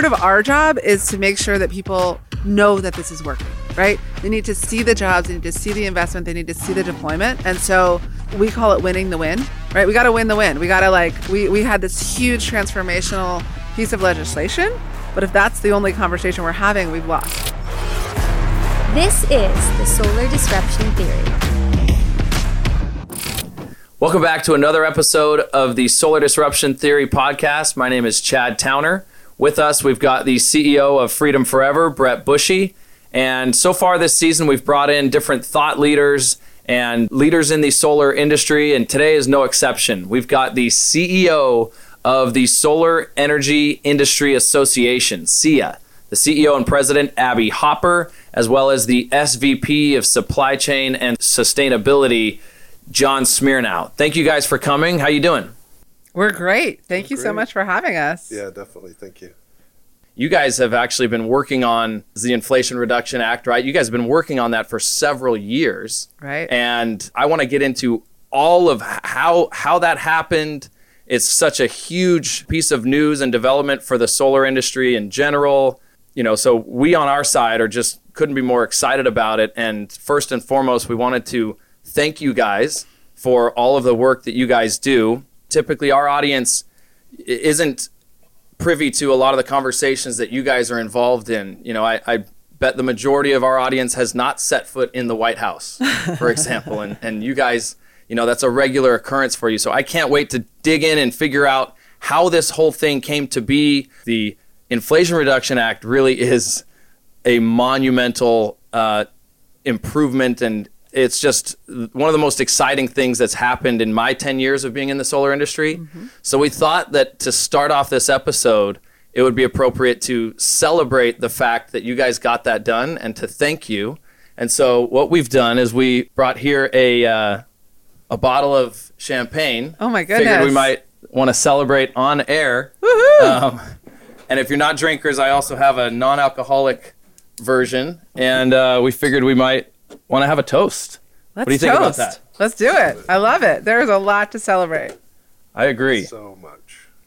part of our job is to make sure that people know that this is working, right? They need to see the jobs, they need to see the investment, they need to see the deployment. And so we call it winning the win, right? We got to win the win. We got to like, we, we had this huge transformational piece of legislation, but if that's the only conversation we're having, we've lost. This is the Solar Disruption Theory. Welcome back to another episode of the Solar Disruption Theory podcast. My name is Chad Towner. With us, we've got the CEO of Freedom Forever, Brett Bouchy. And so far this season, we've brought in different thought leaders and leaders in the solar industry. And today is no exception. We've got the CEO of the Solar Energy Industry Association, SEIA, the CEO and president, Abby Hopper, as well as the SVP of Supply Chain and Sustainability, John Smirnow. Thank you guys for coming. How you doing? We're great. Thank you so much for having us. Yeah, definitely. Thank you. You guys have actually been working on the Inflation Reduction Act, right? You guys have been working on that for several years. Right. And I want to get into all of how how that happened. It's such a huge piece of news and development for the solar industry in general. You know, so we on our side are just couldn't be more excited about it. And first and foremost, we wanted to thank you guys for all of the work that you guys do. Typically, our audience isn't privy to a lot of the conversations that you guys are involved in. You know, I, I bet the majority of our audience has not set foot in the White House, for example, and and you guys, you know, that's a regular occurrence for you. So I can't wait to dig in and figure out how this whole thing came to be. The Inflation Reduction Act really is a monumental uh, improvement and it's just one of the most exciting things that's happened in my 10 years of being in the solar industry. So we thought that to start off this episode, it would be appropriate to celebrate the fact that you guys got that done and to thank you. And so what we've done is we brought here a uh, a bottle of champagne. Oh my goodness! Figured we might want to celebrate on air. Woohoo! Um, and if you're not drinkers, I also have a non-alcoholic version, and uh, we figured we might want to have a toast. Let's do you think about that? Let's do it. I love it. There's a lot to celebrate. I agree. So much.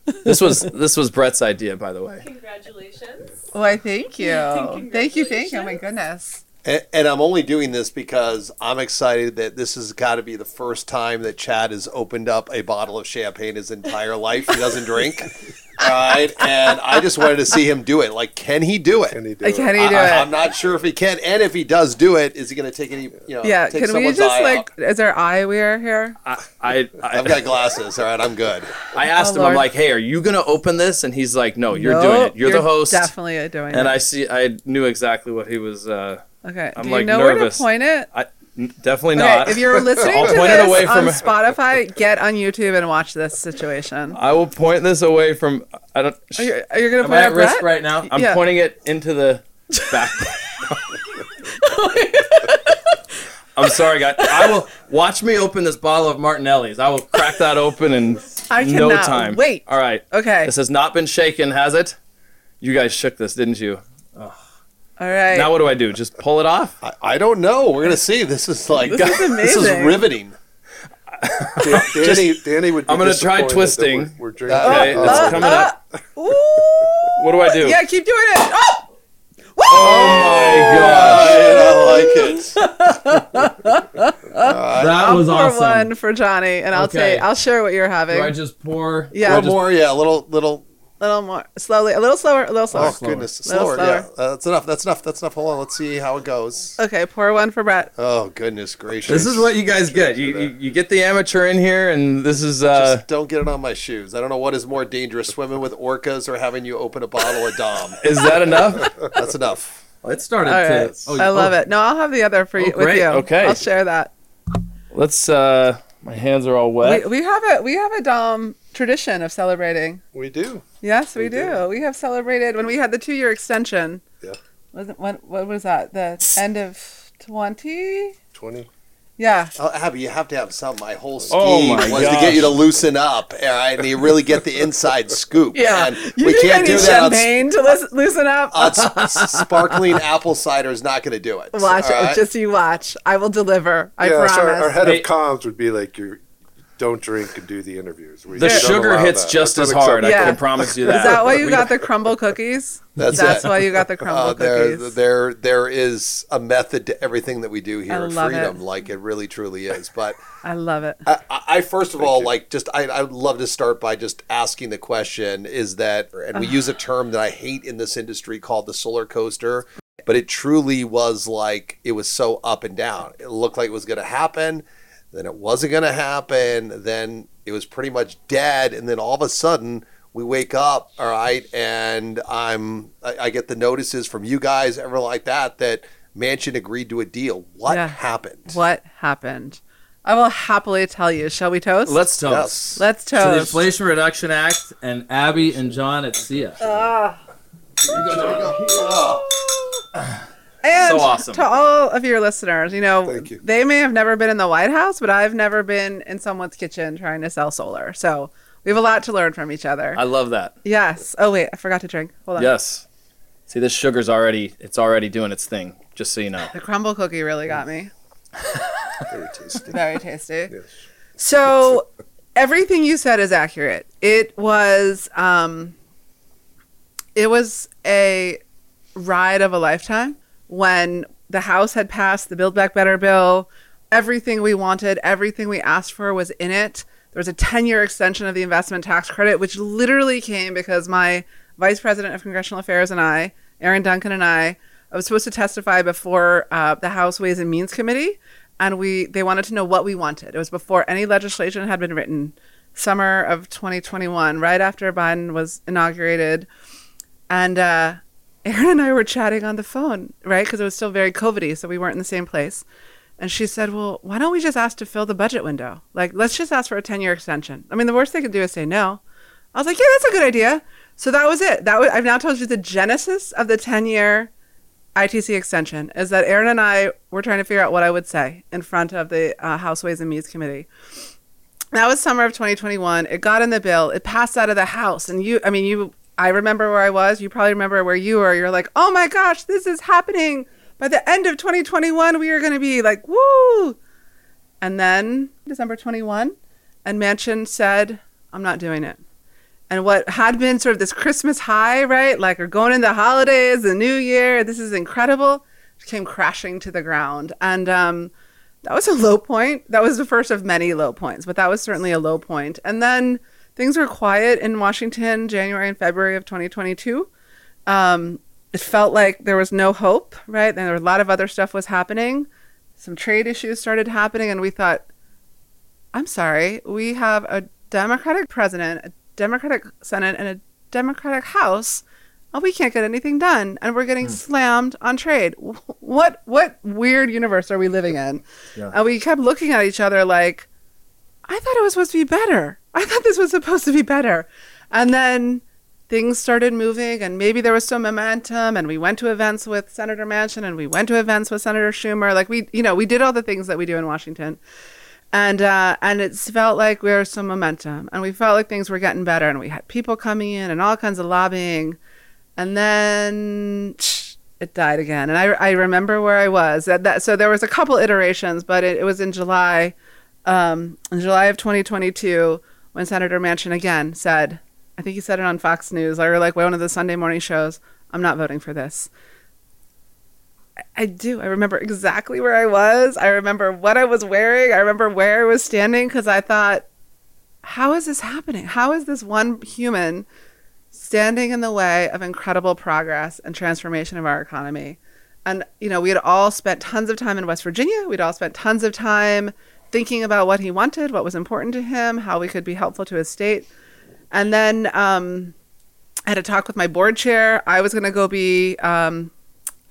This was this was Brett's idea, by the way. Congratulations. Why, thank you. thank you, thank you. Oh my goodness. And, and I'm only doing this because I'm excited that this has got to be the first time that Chad has opened up a bottle of champagne his entire life. He doesn't drink. right? And I just wanted to see him do it. Like, can he do it? Can he do Like, it? can he do I, it? am not sure if he can. And if he does do it, is he going to take any, you know, yeah, take can we just eye like, out? is there eye wear here? I I, I've got glasses. All right. I'm good. I asked Oh, him, I'm like, hey, are you gonna open this? And he's like, no, you're No, doing it. You're, the host. Definitely doing And it. And I see. I knew exactly what he was. Uh, okay. I'm Do like you know where to point it? I n- definitely Okay, not. if you're listening I'll to point it this away on Spotify, get on YouTube and watch this situation. I will point this away from. I don't. Are you, are you gonna am point I at at risk Brett? right now? I'm Yeah. pointing it into the back. I'm sorry, guys. I will watch me open this bottle of Martinelli's. I will crack that open in I no cannot time. wait. All right. Okay. This has not been shaken, has it? You guys shook this, didn't you? All right. Now what do I do? Just pull it off? I, I don't know. We're going to see. This is like, This is this is riveting. Dan- Danny, Danny would. Be I'm gonna try twisting. We're, we're drinking. Okay, Uh, it's uh, coming up. Ooh. What do I do? Yeah, keep doing it. Oh! Oh my gosh. I like it. That I'll was pour awesome. one for Johnny, and I'll Okay. take. I'll share what you're having. Do I just pour? Yeah. A little just- more. Yeah. A little, little. A little more slowly, a little slower, a little slower. Oh, slower. goodness. Slower. slower. Yeah. Uh, that's enough. That's enough. That's enough. Hold on. Let's see how it goes. Okay, pour one for Brett. Oh, goodness gracious. This is what you guys get. You, you you get the amateur in here, and this is uh. Just don't get it on my shoes. I don't know what is more dangerous, swimming with orcas or having you open a bottle of Dom. Is that enough? That's enough. it started All right, oh, I love it. No, I'll have the other for you with great. you. Okay. I'll share that. Let's. uh My hands are all wet. We, we have a we have a Dom tradition of celebrating. We do. Yes, we, We do. do. We have celebrated when we had the two year extension. Yeah. Was it, when, what was that? The end of twenty? Twenty. Yeah. Oh, Abby, you have to have some. My whole oh scheme Oh my was to get you to loosen up, all right, and you really get the inside scoop. Yeah. and You we think can't I do need that. On, champagne to lis- loosen up. on s- sparkling apple cider is not going to do it. watch all right? it. Just you watch. I will deliver. I yeah, promise. so our, our head Hey. of comms would be like, "You're don't drink and do the interviews. We The sugar hits that. just That's as hard. I can promise you that. Is that why you got the Crumbl cookies? That's That's why you got the Crumbl Uh, cookies. there, there is a method to everything that we do here I at love Freedom. it. Like it really, truly is. But I love it. I, I I first of all you. like just I, I would love to start by just asking the question: Is that and we use a term that I hate in this industry called the solar coaster, but it truly was like it was so up and down. It looked like it was going to happen, then it wasn't going to happen, then it was pretty much dead, and then all of a sudden we wake up, all right, and I'm I, I get the notices from you guys, everyone like that, that Manchin agreed to a deal. What Yeah. happened? What happened? I will happily tell you. Shall we toast? Let's toast. Yes. Let's To the. Inflation Reduction Act and Abby and John at SEIA. Ah. And So awesome. to all of your listeners, you know, Thank you. they may have never been in the White House, but I've never been in someone's kitchen trying to sell solar. So we have a lot to learn from each other. I love that. yes. Oh wait, I forgot to drink. Hold on. Yes. See, this sugar's already it's already doing its thing. Just so you know. The Crumbl cookie really got me. Very tasty. Very tasty. Yes. So everything you said is accurate. It was um it was a ride of a lifetime when the House had passed the Build Back Better bill. Everything we wanted, everything we asked for was in it. There was a 10 year extension of the investment tax credit, which literally came because my vice president of congressional affairs and I, Erin Duncan and I, I was supposed to testify before uh, the House Ways and Means Committee, and we they wanted to know what we wanted. It was before any legislation had been written, summer of 2021, right after Biden was inaugurated, and uh, Erin and I were chatting on the phone, right? Because it was still very COVIDy, so we weren't in the same place. And she said, "Well, why don't we just ask to fill the budget window? Like, let's just ask for a 10-year extension. I mean, the worst they could do is say no." I was like, "Yeah, that's a good idea." So that was it. That was, I've now told you the genesis of the 10-year ITC extension is that Erin and I were trying to figure out what I would say in front of the uh, House Ways and Means Committee. That was summer of 2021. It got in the bill. It passed out of the House, and you, I mean, you. I remember where I was. You probably remember where you were. You're like, "Oh my gosh, this is happening." By the end of 2021, we are going to be like, "Woo!" And then December 21, and Manchin said, "I'm not doing it." and what had been sort of this Christmas high, right? Like we're going into the holidays, the new year, this is incredible, came crashing to the ground. And um, that was a low point. That was the first of many low points, but that was certainly a low point. And then things were quiet in Washington, January and February of 2022. Um, it felt like there was no hope, right? And there was a lot of other stuff was happening. Some trade issues started happening, and we thought, I'm sorry, we have a Democratic president, a Democratic Senate, and a Democratic House. Oh, we can't get anything done, and we're getting slammed on trade. What what weird universe are we living in? And we kept looking at each other like, I thought it was supposed to be better. I thought this was supposed to be better. And then things started moving, and maybe there was some momentum, and we went to events with Senator Manchin, and we went to events with Senator Schumer. Like we, you know, we did all the things that we do in Washington and uh, and it felt like there was some momentum, and we felt like things were getting better, and we had people coming in and all kinds of lobbying, and then it died again. And I, I remember where I was. That, that so there was a couple iterations, but it, it was in July, um, in July of 2022, when Senator Manchin again said, I think he said it on Fox News or like one of the Sunday morning shows, I'm not voting for this. I do. I remember exactly where I was. I remember what I was wearing. I remember where I was standing because I thought, how is this happening? How is this one human standing in the way of incredible progress and transformation of our economy? And, you know, we had all spent tons of time in West Virginia. We'd all spent tons of time thinking about what he wanted, what was important to him, how we could be helpful to his state. And then um, I had a talk with my board chair. I was going to go be um,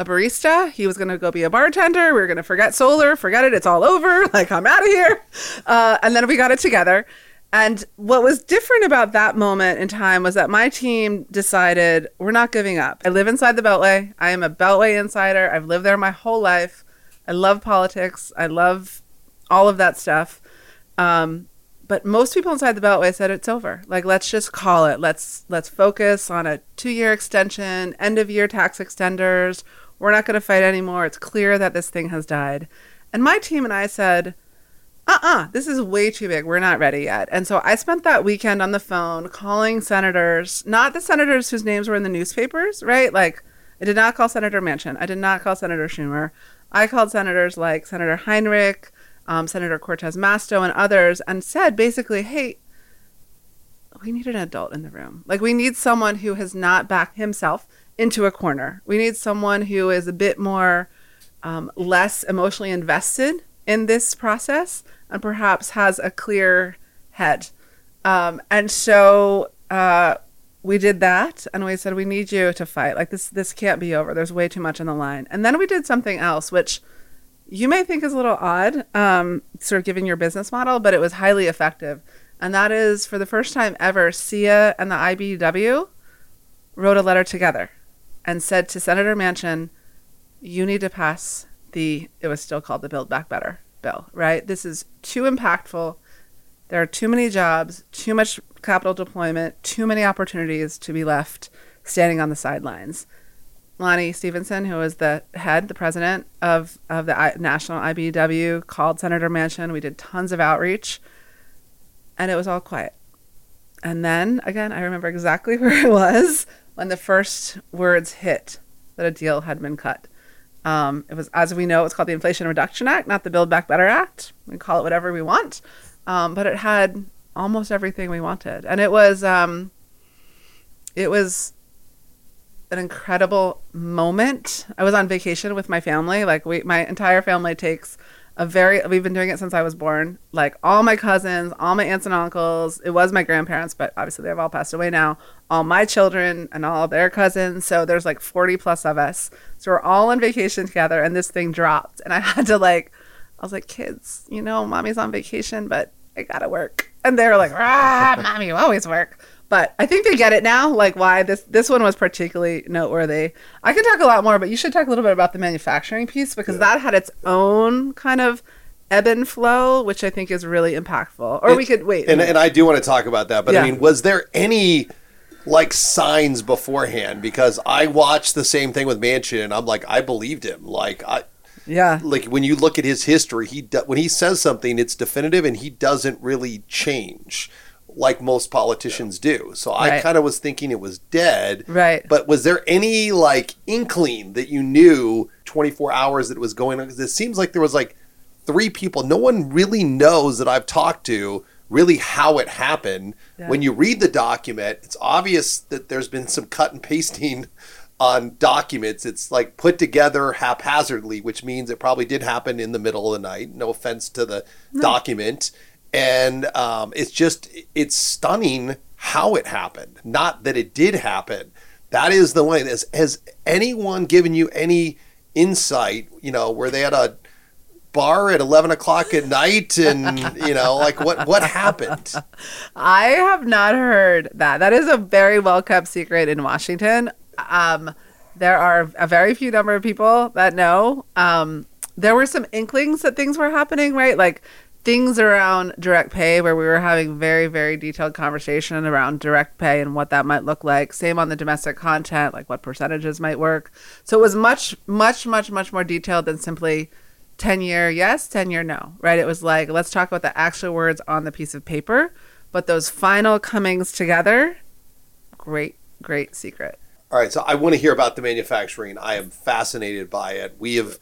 a barista. He was going to go be a bartender. We were going to forget solar, forget it. It's all over. Like, I'm out of here. Uh, and then we got it together. And what was different about that moment in time was that my team decided we're not giving up. I live inside the Beltway. I am a Beltway insider. I've lived there my whole life. I love politics. I love all of that stuff. Um, but most people inside the Beltway said it's over. Like let's just call it. Let's let's focus on a two-year extension, end of year tax extenders. We're not going to fight anymore. It's clear that this thing has died. And my team and I said, uh-uh this is way too big we're not ready yet and so i spent that weekend on the phone calling senators not the senators whose names were in the newspapers right like i did not call senator manchin i did not call senator schumer i called senators like senator heinrich um, senator cortez masto and others and said basically hey we need an adult in the room like we need someone who has not backed himself into a corner we need someone who is a bit more um, less emotionally invested in this process and perhaps has a clear head. Um, and so uh, we did that and we said, we need you to fight. Like this, this can't be over. There's way too much on the line. And then we did something else, which you may think is a little odd, um, sort of given your business model, but it was highly effective. And that is for the first time ever, SEIA and the IBEW wrote a letter together and said to Senator Manchin, you need to pass the it was still called the Build Back Better bill, right? This is too impactful. There are too many jobs, too much capital deployment, too many opportunities to be left standing on the sidelines. Lonnie Stephenson, who was the head, the president of, of the I, National IBEW, called Senator Manchin. We did tons of outreach, and it was all quiet. And then, again, I remember exactly where I was when the first words hit that a deal had been cut. Um, it was, as we know, it's called the Inflation Reduction Act, not the Build Back Better Act. We call it whatever we want, um, but it had almost everything we wanted, and it was, um, it was an incredible moment. I was on vacation with my family. Like we, my entire family takes a very. We've been doing it since I was born. Like all my cousins, all my aunts and uncles. It was my grandparents, but obviously they've all passed away now. All my children and all their cousins. So there's like 40 plus of us. So we're all on vacation together, and this thing dropped, and I had to like. I was like, kids, you know, mommy's on vacation, but I gotta work. And they were like, ah, mommy, you always work. But I think they get it now, like why this this one was particularly noteworthy. I can talk a lot more, but you should talk a little bit about the manufacturing piece because that had its own kind of ebb and flow, which I think is really impactful. Or we could wait. And, and I do want to talk about that, but Yeah. I mean, was there any like signs beforehand? Because I watched the same thing with Manchin, and I'm like, I believed him. Like I. yeah. Like when you look at his history, he when he says something, it's definitive, and he doesn't really change like most politicians do. So I kind of was thinking it was dead. Right. But was there any like inkling that you knew 24 hours that it was going on? Because it seems like there was like three people. No one really knows that I've talked to really how it happened. Yeah. When you read the document, it's obvious that there's been some cut and pasting on documents. It's like put together haphazardly, which means it probably did happen in the middle of the night. No offense to the document. And um, it's just, it's stunning how it happened, not that it did happen. That is the way. Has, has anyone given you any insight, you know, where they had a bar at 11 o'clock at night and, you know, like what, what happened? I have not heard that. That is a very well kept secret in Washington. Um, there are a very few number of people that know. Um, there were some inklings that things were happening, right? Like things around direct pay, where we were having very, very detailed conversation around direct pay and what that might look like. Same on the domestic content, like what percentages might work. So it was much, much, much, much more detailed than simply 10 year yes, 10 year no, right? It was like, let's talk about the actual words on the piece of paper, but those final comings together, great, great secret. All right, so I want to hear about the manufacturing. I am fascinated by it. We have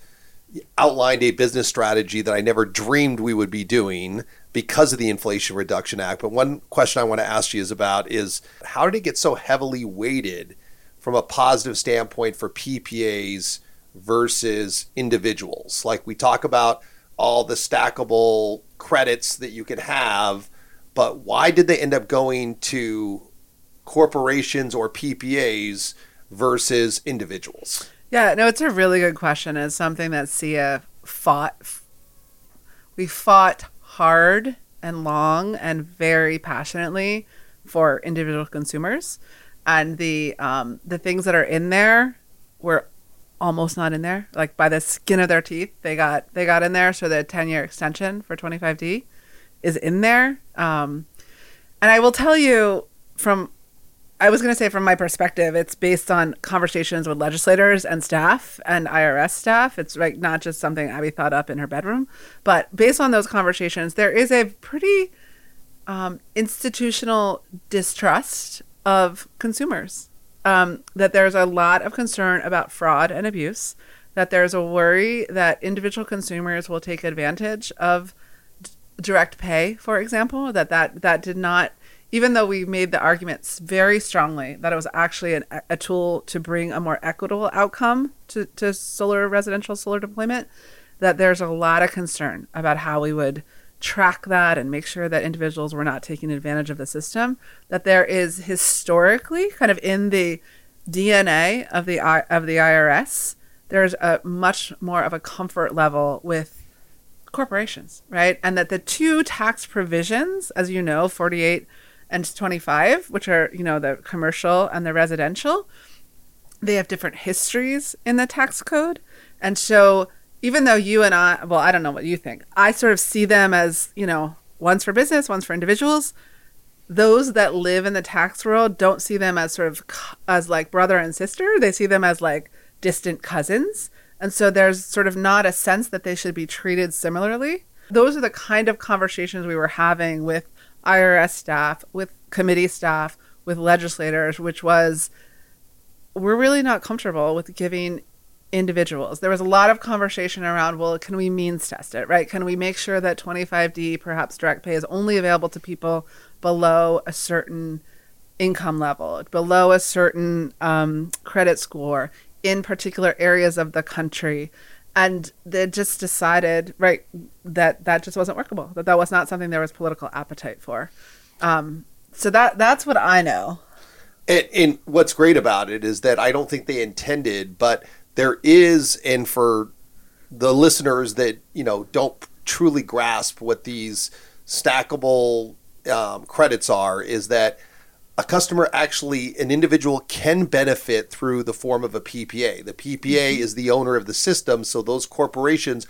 outlined a business strategy that I never dreamed we would be doing because of the Inflation Reduction Act. But one question I want to ask you is about is how did it get so heavily weighted from a positive standpoint for PPAs versus individuals? Like we talk about all the stackable credits that you could have, but why did they end up going to corporations or PPAs versus individuals? Yeah, no, it's a really good question. It's something that SEIA fought. We fought hard and long and very passionately for individual consumers, and the um, the things that are in there were almost not in there. Like by the skin of their teeth, they got they got in there. So the ten year extension for twenty five D is in there. Um, and I will tell you from I was going to say, from my perspective, it's based on conversations with legislators and staff and IRS staff. It's like not just something Abby thought up in her bedroom, but based on those conversations, there is a pretty um, institutional distrust of consumers. Um, that there's a lot of concern about fraud and abuse. That there's a worry that individual consumers will take advantage of direct pay, for example. That that that did not even though we made the arguments very strongly that it was actually an, a tool to bring a more equitable outcome to, to solar residential solar deployment, that there's a lot of concern about how we would track that and make sure that individuals were not taking advantage of the system. That there is historically, kind of in the DNA of the of the IRS, there's a much more of a comfort level with corporations, right? And that the two tax provisions, as you know, 48 and 25, which are, you know, the commercial and the residential, they have different histories in the tax code. And so even though you and I, well, I don't know what you think, I sort of see them as, you know, one's for business, one's for individuals. Those that live in the tax world don't see them as sort of as like brother and sister. They see them as like distant cousins. And so there's sort of not a sense that they should be treated similarly. Those are the kind of conversations we were having with IRS staff, with committee staff, with legislators, which was we're really not comfortable with giving individuals. There was a lot of conversation around, well, can we means test it, right? Can we make sure that 25D, perhaps direct pay, is only available to people below a certain income level, below a certain um, credit score in particular areas of the country? And they just decided, right, that that just wasn't workable, that that was not something there was political appetite for. Um, so that that's what I know. And, and what's great about it is that I don't think they intended, but there is, and for the listeners that you know don't truly grasp what these stackable um, credits are, is that a customer actually, an individual can benefit through the form of a PPA. The PPA mm-hmm. is the owner of the system, so those corporations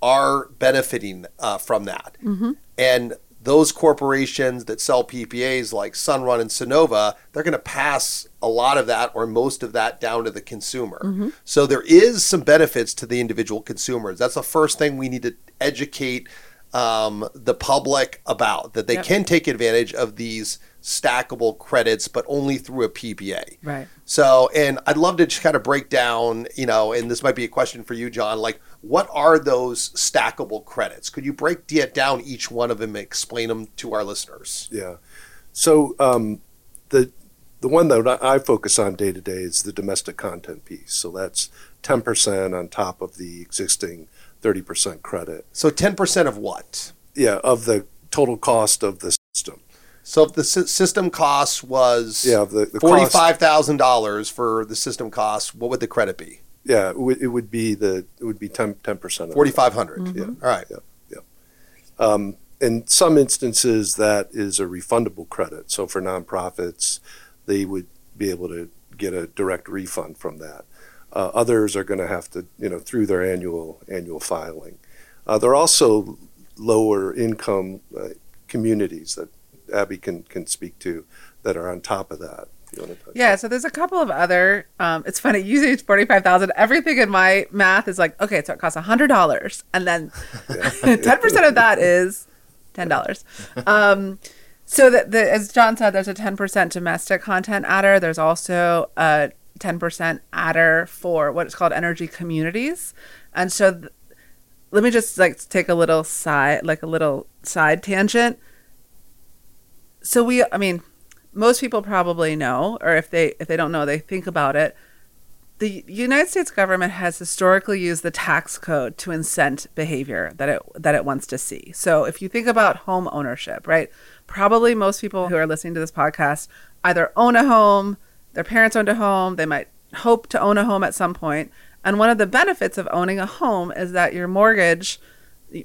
are benefiting uh, from that. Mm-hmm. And those corporations that sell PPAs like Sunrun and Sunnova, they're going to pass a lot of that or most of that down to the consumer. Mm-hmm. So there is some benefits to the individual consumers. That's the first thing we need to educate um, the public about that they Yep. can take advantage of these stackable credits, but only through a PPA. Right. So, and I'd love to just kind of break down, you know, and this might be a question for you, John, like what are those stackable credits? Could you break down each one of them and explain them to our listeners? Yeah. So um, the the one that I I focus on day to day is the domestic content piece. So that's ten percent on top of the existing thirty percent credit. So 10% of what? Yeah, of the total cost of the system. So if the sy- system cost was Yeah, the, the $45,000 for the system cost, what would the credit be? Yeah, it would, it would be the it would be 10 percent of that. 4500 Yeah. All right. Um, in some instances, that is a refundable credit. So for nonprofits, they would be able to get a direct refund from that. Uh, others are going to have to, you know, through their annual annual filing. Uh, there are also lower income uh, communities that Abby can can speak to that are on top of that. Yeah, so there's a couple of other. Um, it's funny. Usually it's forty five thousand. Everything in my math is like, okay, so it costs hundred dollars, and then ten percent of that is ten dollars. Um, so that the, as John said, there's a ten percent domestic content adder. There's also a ten percent adder for what is called energy communities, and so. Th- let me just like take a little side, like a little side tangent. So we, I mean, most people probably know, or if they if they don't know, they think about it. The United States government has historically used the tax code to incent behavior that it that it wants to see. So if you think about home ownership, right? Probably most people who are listening to this podcast either own a home, their parents owned a home, they might hope to own a home at some point. And one of the benefits of owning a home is that your mortgage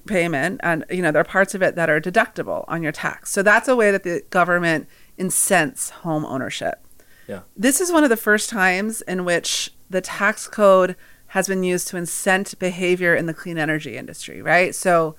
payment and you know there are parts of it that are deductible on your tax. So that's a way that the government incents home ownership. Yeah. This is one of the first times in which the tax code has been used to incent behavior in the clean energy industry, right? So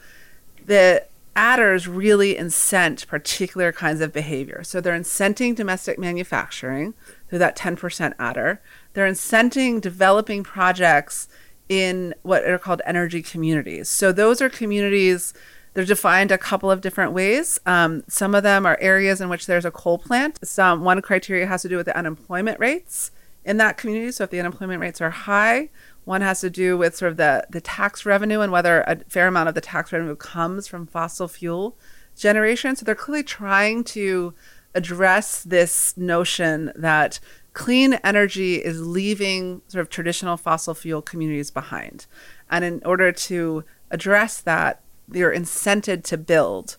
the adders really incent particular kinds of behavior. So they're incenting domestic manufacturing through that 10% adder. They're incenting developing projects in what are called energy communities. So those are communities, they're defined a couple of different ways. Um, some of them are areas in which there's a coal plant. Some one criteria has to do with the unemployment rates in that community. So if the unemployment rates are high, one has to do with sort of the, the tax revenue and whether a fair amount of the tax revenue comes from fossil fuel generation. So they're clearly trying to address this notion that clean energy is leaving sort of traditional fossil fuel communities behind. And in order to address that, they're incented to build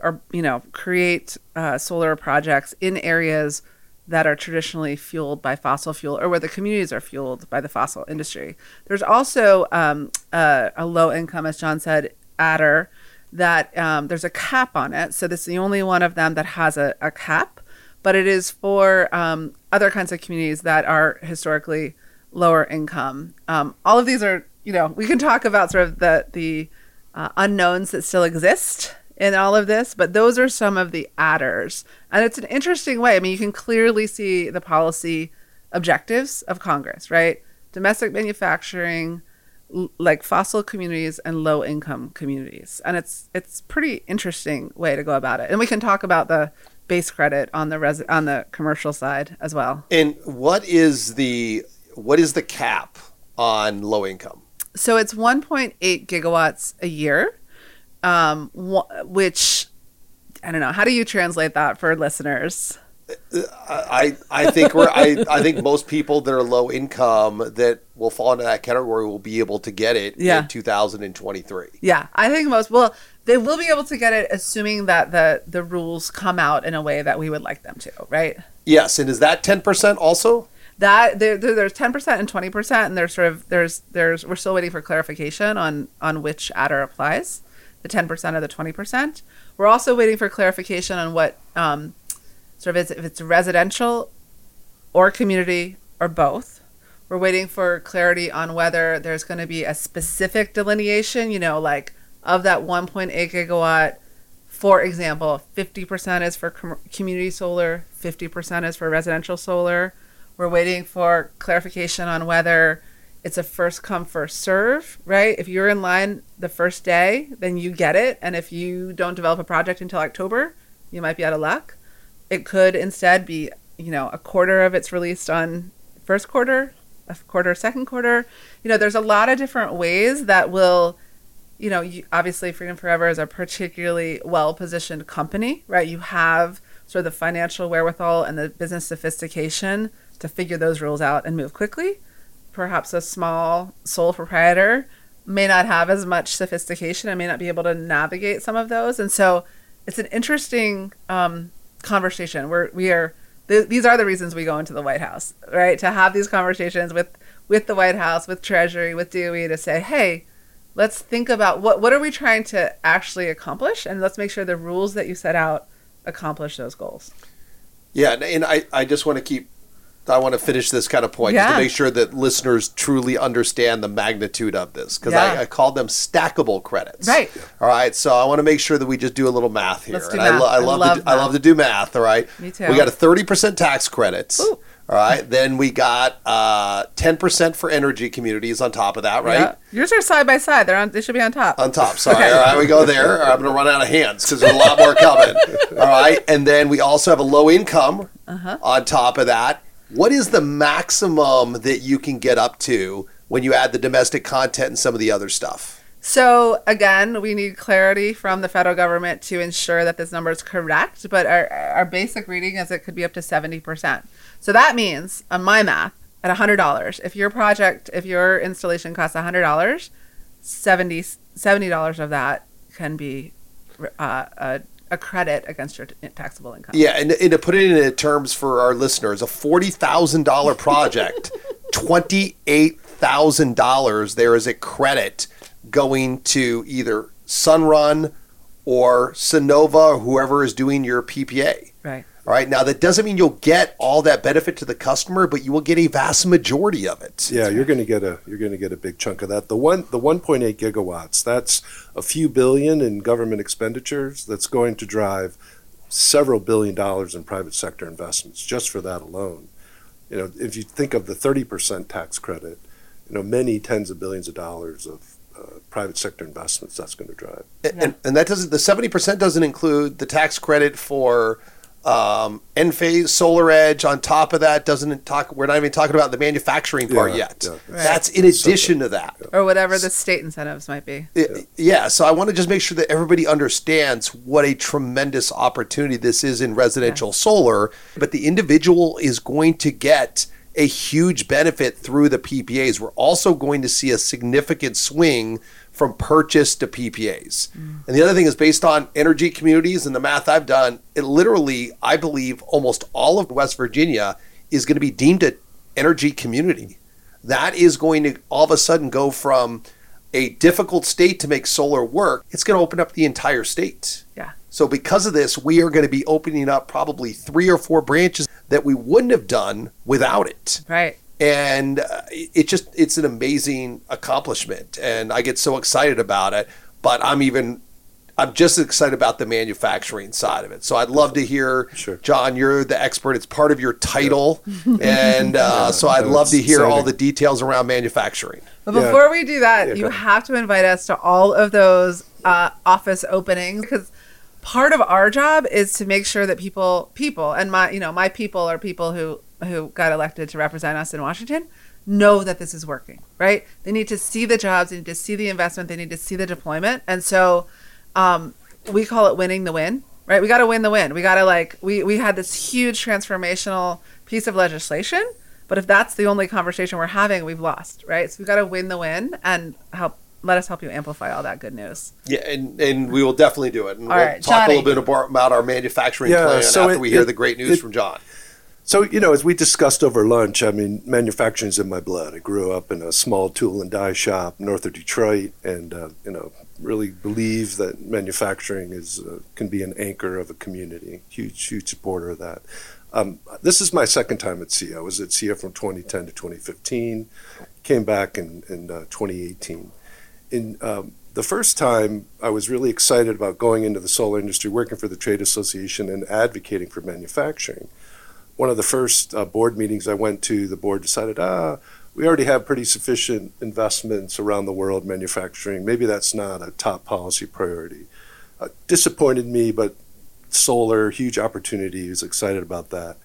or you know create uh, solar projects in areas that are traditionally fueled by fossil fuel or where the communities are fueled by the fossil industry. There's also um, a, a, low income, as John said, adder that um, there's a cap on it. So this is the only one of them that has a, a cap, but it is for um, other kinds of communities that are historically lower income. Um, all of these are, you know, we can talk about sort of the the uh, unknowns that still exist in all of this, but those are some of the adders. And it's an interesting way. I mean, you can clearly see the policy objectives of Congress, right? Domestic manufacturing, l- like fossil communities and low income communities. And it's it's pretty interesting way to go about it. And we can talk about the base credit on the res- on the commercial side as well. And what is the what is the cap on low income? So it's 1.8 gigawatts a year um, wh- which I don't know. How do you translate that for listeners? I I think we're I, I think most people that are low income that will fall into that category will be able to get it Yeah. in 2023. Yeah, I think most well they will be able to get it, assuming that the the rules come out in a way that we would like them to, right? Yes, and is that 10% also? That there, there- there's ten percent and twenty percent, and there's sort of there's there's we're still waiting for clarification on on which adder applies, the ten percent or the twenty percent. We're also waiting for clarification on what um, sort of if it's residential or community or both. We're waiting for clarity on whether there's going to be a specific delineation, you know, like of that 1.8 gigawatt. For example, 50% is for com- community solar, 50% is for residential solar. We're waiting for clarification on whether it's a first come first serve, right? If you're in line the first day, then you get it, and if you don't develop a project until October, you might be out of luck. It could instead be, you know, a quarter of it's released on first quarter, a quarter second quarter. You know, there's a lot of different ways that will you know, you, obviously Freedom Forever is a particularly well positioned company, right? You have sort of the financial wherewithal and the business sophistication to figure those rules out and move quickly. Perhaps a small sole proprietor may not have as much sophistication and may not be able to navigate some of those. And so it's an interesting um, conversation. We're, we are, th- these are the reasons we go into the White House, right? To have these conversations with, with the White House, with Treasury, with DOE to say, hey, let's think about what what are we trying to actually accomplish and let's make sure the rules that you set out accomplish those goals Yeah, and I, I just want to keep, I want to finish this kind of point just to make sure that listeners truly understand the magnitude of this because Yeah. I, I call them stackable credits. Right. All right. So I want to make sure that we just do a little math here. Let's do and I, lo- I I love, love to, I love to do math. All right. Me too. We got a 30% tax credits. Ooh. All right. Then we got uh, 10% for energy communities on top of that, right? Yeah. yours are side by side they're on they should be on top On top. Sorry. All right, we go there. Right, I'm going to run out of hands because there's a lot more coming. All right. And then we also have a low income Uh-huh. on top of that. What is the maximum that you can get up to when you add the domestic content and some of the other stuff? so again we need clarity from the federal government to ensure that this number is correct but our, our basic reading is it could be up to 70% so that means on my math at $100 if your project if your installation costs $100 70 $70 of that can be uh, a, a credit against your t- taxable income Yeah, and, and to put it in uh, terms for our listeners, a forty thousand dollar project, twenty eight thousand dollars there is a credit going to either Sunrun or Sunnova or whoever is doing your PPA. right All right. Now that doesn't mean you'll get all that benefit to the customer, but you will get a vast majority of it. Yeah, you're going to get a you're going to get a big chunk of that. The one the 1.8 gigawatts, that's a few billion in government expenditures. That's going to drive several billion dollars in private sector investments just for that alone. You know, if you think of the 30% tax credit, you know, many tens of billions of dollars of uh, private sector investments that's going to drive. And, and that doesn't the seventy percent doesn't include the tax credit for um, Enphase, SolarEdge. On top of that, doesn't talk. We're not even talking about the manufacturing part Yeah, yet. yeah. That's in addition to that. or whatever the state incentives might be. I- yeah. So I want to just make sure that everybody understands what a tremendous opportunity this is in residential solar. But the individual is going to get a huge benefit through the PPAs. We're also going to see a significant swing from purchase to PPAs. And the other thing is based on energy communities and the math I've done, it literally, I believe, almost all of West Virginia is going to be deemed an energy community. That is going to all of a sudden go from a difficult state to make solar work. It's going to open up the entire state. Yeah. So because of this, we are going to be opening up probably three or four branches that we wouldn't have done without it Right. And uh, it just it's an amazing accomplishment and i get so excited about it but i'm even i'm just excited about the manufacturing side of it. So i'd love to hear Sure. john you're the expert. It's part of your title. And uh, so i'd love to That's hear all the details around manufacturing. But Yeah. before we do that, Yeah, you ahead. have to invite us to all of those uh, office openings because part of our job is to make sure that people, people, and my, you know, my people are people who who got elected to represent us in Washington, know that this is working. Right? They need to see the jobs, they need to see the investment, they need to see the deployment, and so um, we call it winning the win. Right? We got to win the win. We got to like we we had this huge transformational piece of legislation. But if that's the only conversation we're having, we've lost, right? So we've got to win the win and help. Let us help you amplify all that good news. yeah and, and we will definitely do it and All we'll right, talk a little bit about, about our manufacturing Yeah, plan so after it- we hear it- the great news it- from john So, you know, as we discussed over lunch, I mean, manufacturing's in my blood. I grew up in a small tool and die shop north of Detroit and, uh, you know, really believe that manufacturing is uh, can be an anchor of a community. Huge, huge supporter of that. Um, this is my second time at SEIA. I was at SEIA from 2010 to 2015, came back in, in uh, 2018. In um, the first time, I was really excited about going into the solar industry, working for the trade association and advocating for manufacturing one of the first uh, board meetings I went to, the board decided, ah, we already have pretty sufficient investments around the world manufacturing. Maybe that's not a top policy priority. Uh, disappointed me, but solar, huge opportunity. Was excited about that.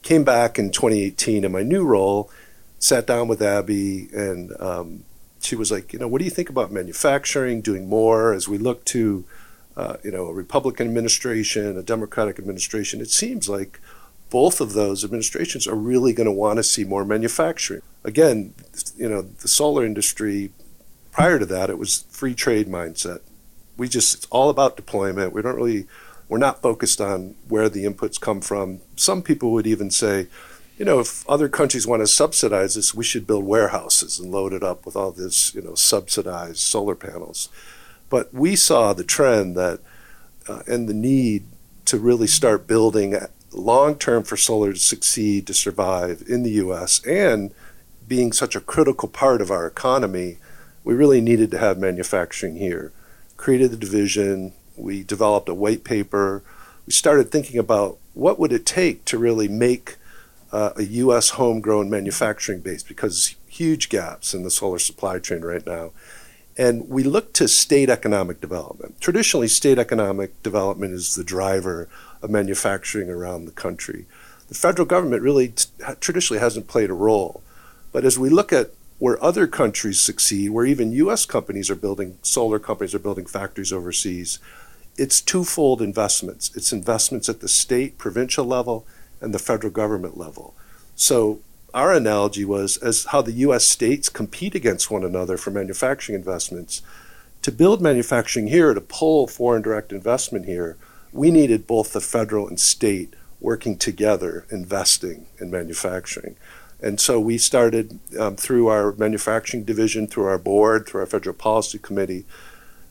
Came back in 2018 in my new role, sat down with Abby, and um, she was like, you know, what do you think about manufacturing, doing more as we look to, uh, you know, a Republican administration, a Democratic administration? It seems like both of those administrations are really going to want to see more manufacturing. Again, you know, the solar industry, prior to that, it was free trade mindset. We just, it's all about deployment. We don't really, we're not focused on where the inputs come from. Some people would even say, you know, if other countries want to subsidize this, we should build warehouses and load it up with all this, you know, subsidized solar panels. But we saw the trend that, uh, and the need to really start building long term for solar to succeed, to survive in the U.S., and being such a critical part of our economy, we really needed to have manufacturing here. Created the division, we developed a white paper, we started thinking about what would it take to really make uh, a U.S. homegrown manufacturing base because huge gaps in the solar supply chain right now. And we looked to state economic development. Traditionally, state economic development is the driver of manufacturing around the country. The federal government really t- traditionally hasn't played a role. But as we look at where other countries succeed, where even U.S. companies are building, solar companies are building factories overseas, it's twofold investments. It's investments at the state, provincial level, and the federal government level. So our analogy was as how the U.S. states compete against one another for manufacturing investments. To build manufacturing here, to pull foreign direct investment here, we needed both the federal and state working together, investing in manufacturing. And so we started um, through our manufacturing division, through our board, through our federal policy committee,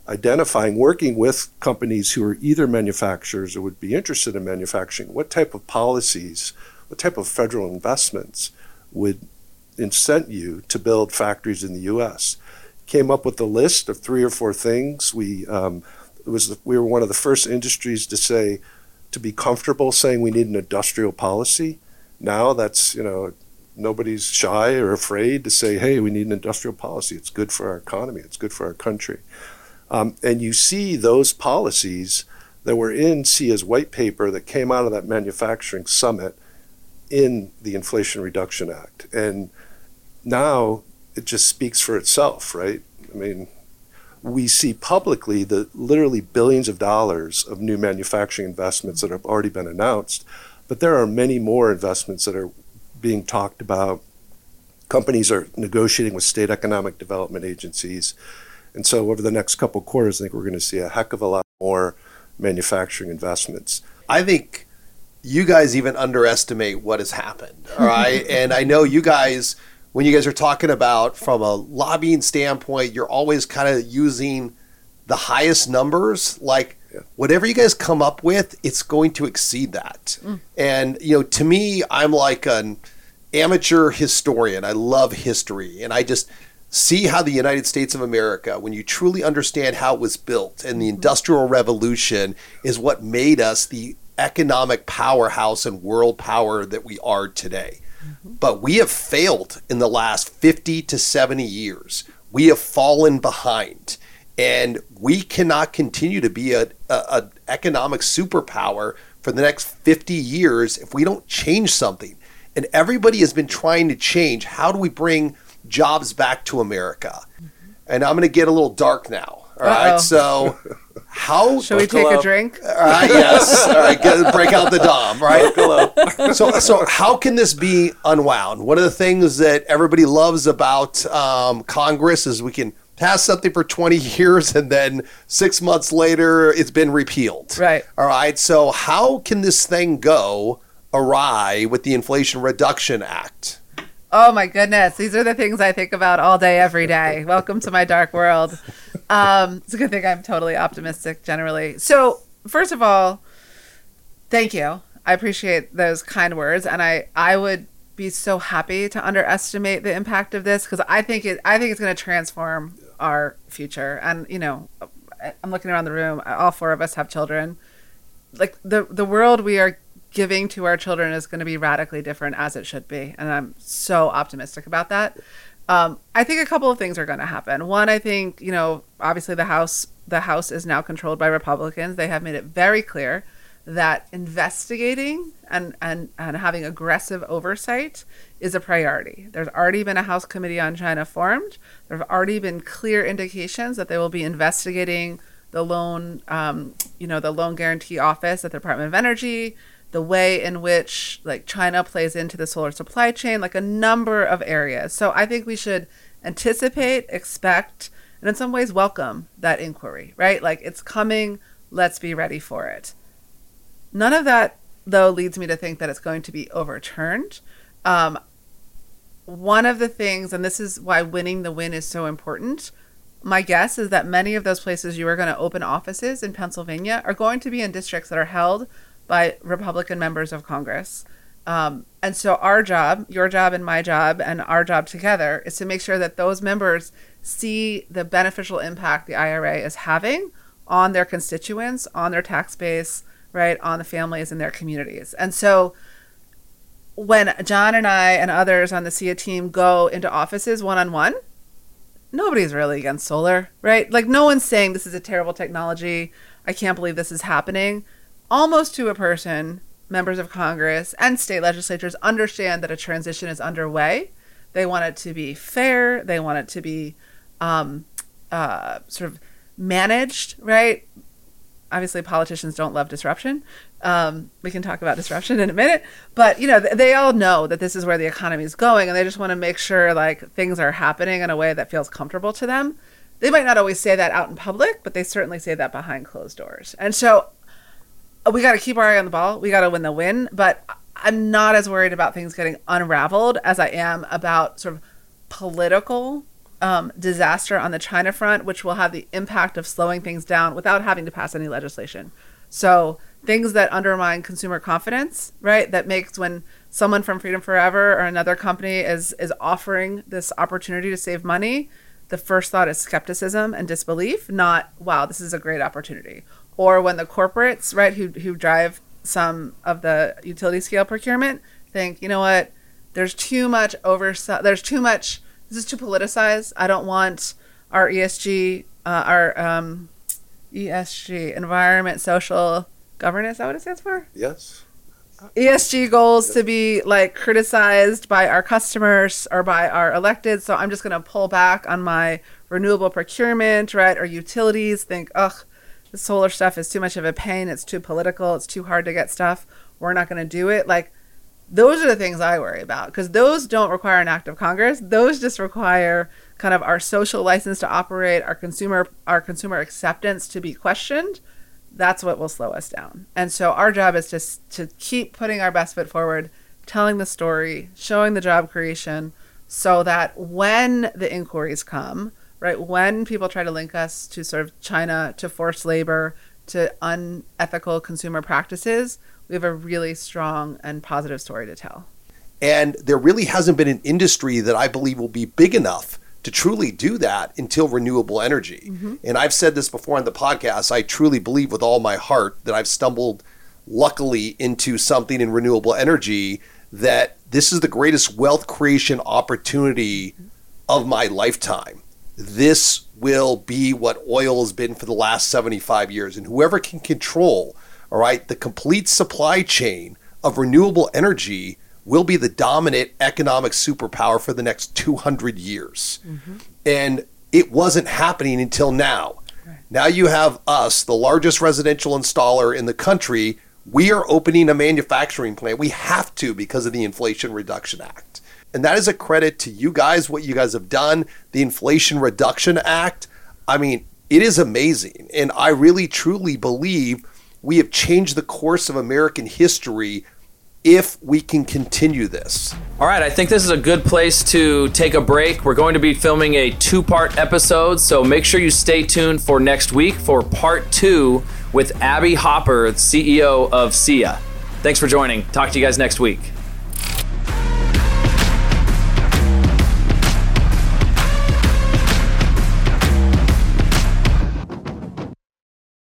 identifying, working with companies who are either manufacturers or would be interested in manufacturing, what type of policies, what type of federal investments would incent you to build factories in the U.S. Came up with a list of three or four things. We um, was the, we were one of the first industries to say to be comfortable saying we need an industrial policy. Now that's you know nobody's shy or afraid to say, hey, we need an industrial policy. It's good for our economy. It's good for our country. Um, and you see those policies that were in SEIA's white paper that came out of that manufacturing summit in the Inflation Reduction Act. And now it just speaks for itself, right? I mean, we see publicly the literally billions of dollars of new manufacturing investments that have already been announced, but there are many more investments that are being talked about. Companies are negotiating with state economic development agencies. And so over the next couple quarters, I think we're going to see a heck of a lot more manufacturing investments. I think you guys even underestimate what has happened. All right. and I know you guys, when you guys are talking about from a lobbying standpoint, you're always kind of using the highest numbers. Like Yeah. whatever you guys come up with, it's going to exceed that. Mm. And, you know, to me, I'm like an amateur historian. I love history. And I just see how the United States of America, when you truly understand how it was built and the mm-hmm. Industrial Revolution is what made us the economic powerhouse and world power that we are today. But we have failed in the last 50 to 70 years. We have fallen behind. And we cannot continue to be a, a, a economic superpower for the next 50 years if we don't change something. And everybody has been trying to change. How do we bring jobs back to America? And I'm going to get a little dark now. All right. Uh-oh. So, how Should we take a drink? all right, yes. All right, get, break out the dom, right? so, so how can this be unwound? One of the things that everybody loves about um, Congress is we can pass something for 20 years and then six months later it's been repealed. Right. All right. So, how can this thing go awry with the Inflation Reduction Act? Oh my goodness, these are the things I think about all day, every day. Welcome to my dark world. Um, it's a good thing I'm totally optimistic generally. So, first of all, thank you. I appreciate those kind words, and I I would be so happy to underestimate the impact of this because I think it I think it's going to transform our future. And you know, I'm looking around the room. All four of us have children. Like the the world we are giving to our children is going to be radically different as it should be, and I'm so optimistic about that. Um, I think a couple of things are going to happen. One, I think you know, obviously the House the House is now controlled by Republicans. They have made it very clear that investigating and, and, and having aggressive oversight is a priority. There's already been a House Committee on China formed. There have already been clear indications that they will be investigating the loan, um, you know, the loan guarantee office at the Department of Energy, the way in which like China plays into the solar supply chain, like a number of areas. So I think we should anticipate, expect, and in some ways welcome that inquiry, right? Like it's coming, let's be ready for it. None of that, though, leads me to think that it's going to be overturned. Um, one of the things, and this is why winning the win is so important, my guess is that many of those places you are going to open offices in Pennsylvania are going to be in districts that are held by Republican members of Congress. Um, and so, our job, your job, and my job, and our job together is to make sure that those members see the beneficial impact the IRA is having on their constituents, on their tax base, right, on the families in their communities. And so, when John and I and others on the SEIA team go into offices one on one, nobody's really against solar, right? Like, no one's saying this is a terrible technology. I can't believe this is happening. Almost to a person, members of Congress and state legislatures understand that a transition is underway. They want it to be fair, they want it to be um, uh, sort of managed, right? Obviously, politicians don't love disruption. Um, we can talk about disruption in a minute, but you know they all know that this is where the economy is going, and they just want to make sure like things are happening in a way that feels comfortable to them. They might not always say that out in public, but they certainly say that behind closed doors. And so we got to keep our eye on the ball. We got to win the win, but I'm not as worried about things getting unraveled as I am about sort of political um, disaster on the China front, which will have the impact of slowing things down without having to pass any legislation. So things that undermine consumer confidence, right? That makes when someone from Freedom Forever or another company is is offering this opportunity to save money, the first thought is skepticism and disbelief, not wow, this is a great opportunity. Or when the corporates, right, who who drive some of the utility scale procurement think, you know what, there's too much oversight, there's too much, this is too politicized. I don't want our ESG, uh, our um, ESG, environment, social governance, is that what it stands for? Yes. ESG goals to be like criticized by our customers or by our elected. So I'm just going to pull back on my renewable procurement, right? Or utilities think, ugh, the solar stuff is too much of a pain. It's too political. It's too hard to get stuff. We're not going to do it. Like, those are the things I worry about because those don't require an act of Congress. Those just require kind of our social license to operate, our consumer our consumer acceptance to be questioned. That's what will slow us down. And so our job is to to keep putting our best foot forward, telling the story, showing the job creation, so that when the inquiries come, right, when people try to link us to sort of China, to forced labor, to unethical consumer practices, we have a really strong and positive story to tell. And there really hasn't been an industry that I believe will be big enough to truly do that until renewable energy. Mm-hmm. And I've said this before on the podcast. I truly believe with all my heart that I've stumbled luckily into something in renewable energy that this is the greatest wealth creation opportunity of my lifetime. This will be what oil has been for the last 75 years. And whoever can control all right, the complete supply chain of renewable energy will be the dominant economic superpower for the next 200 years. Mm-hmm. And it wasn't happening until now. Right. Now you have us, the largest residential installer in the country. We are opening a manufacturing plant. We have to because of the Inflation Reduction Act. And that is a credit to you guys, what you guys have done. The Inflation Reduction Act, I mean, it is amazing. And I really, truly believe we have changed the course of American history if we can continue this. All right, I think this is a good place to take a break. We're going to be filming a two part episode, so make sure you stay tuned for next week for part two with Abby Hopper, CEO of SEIA. Thanks for joining. Talk to you guys next week.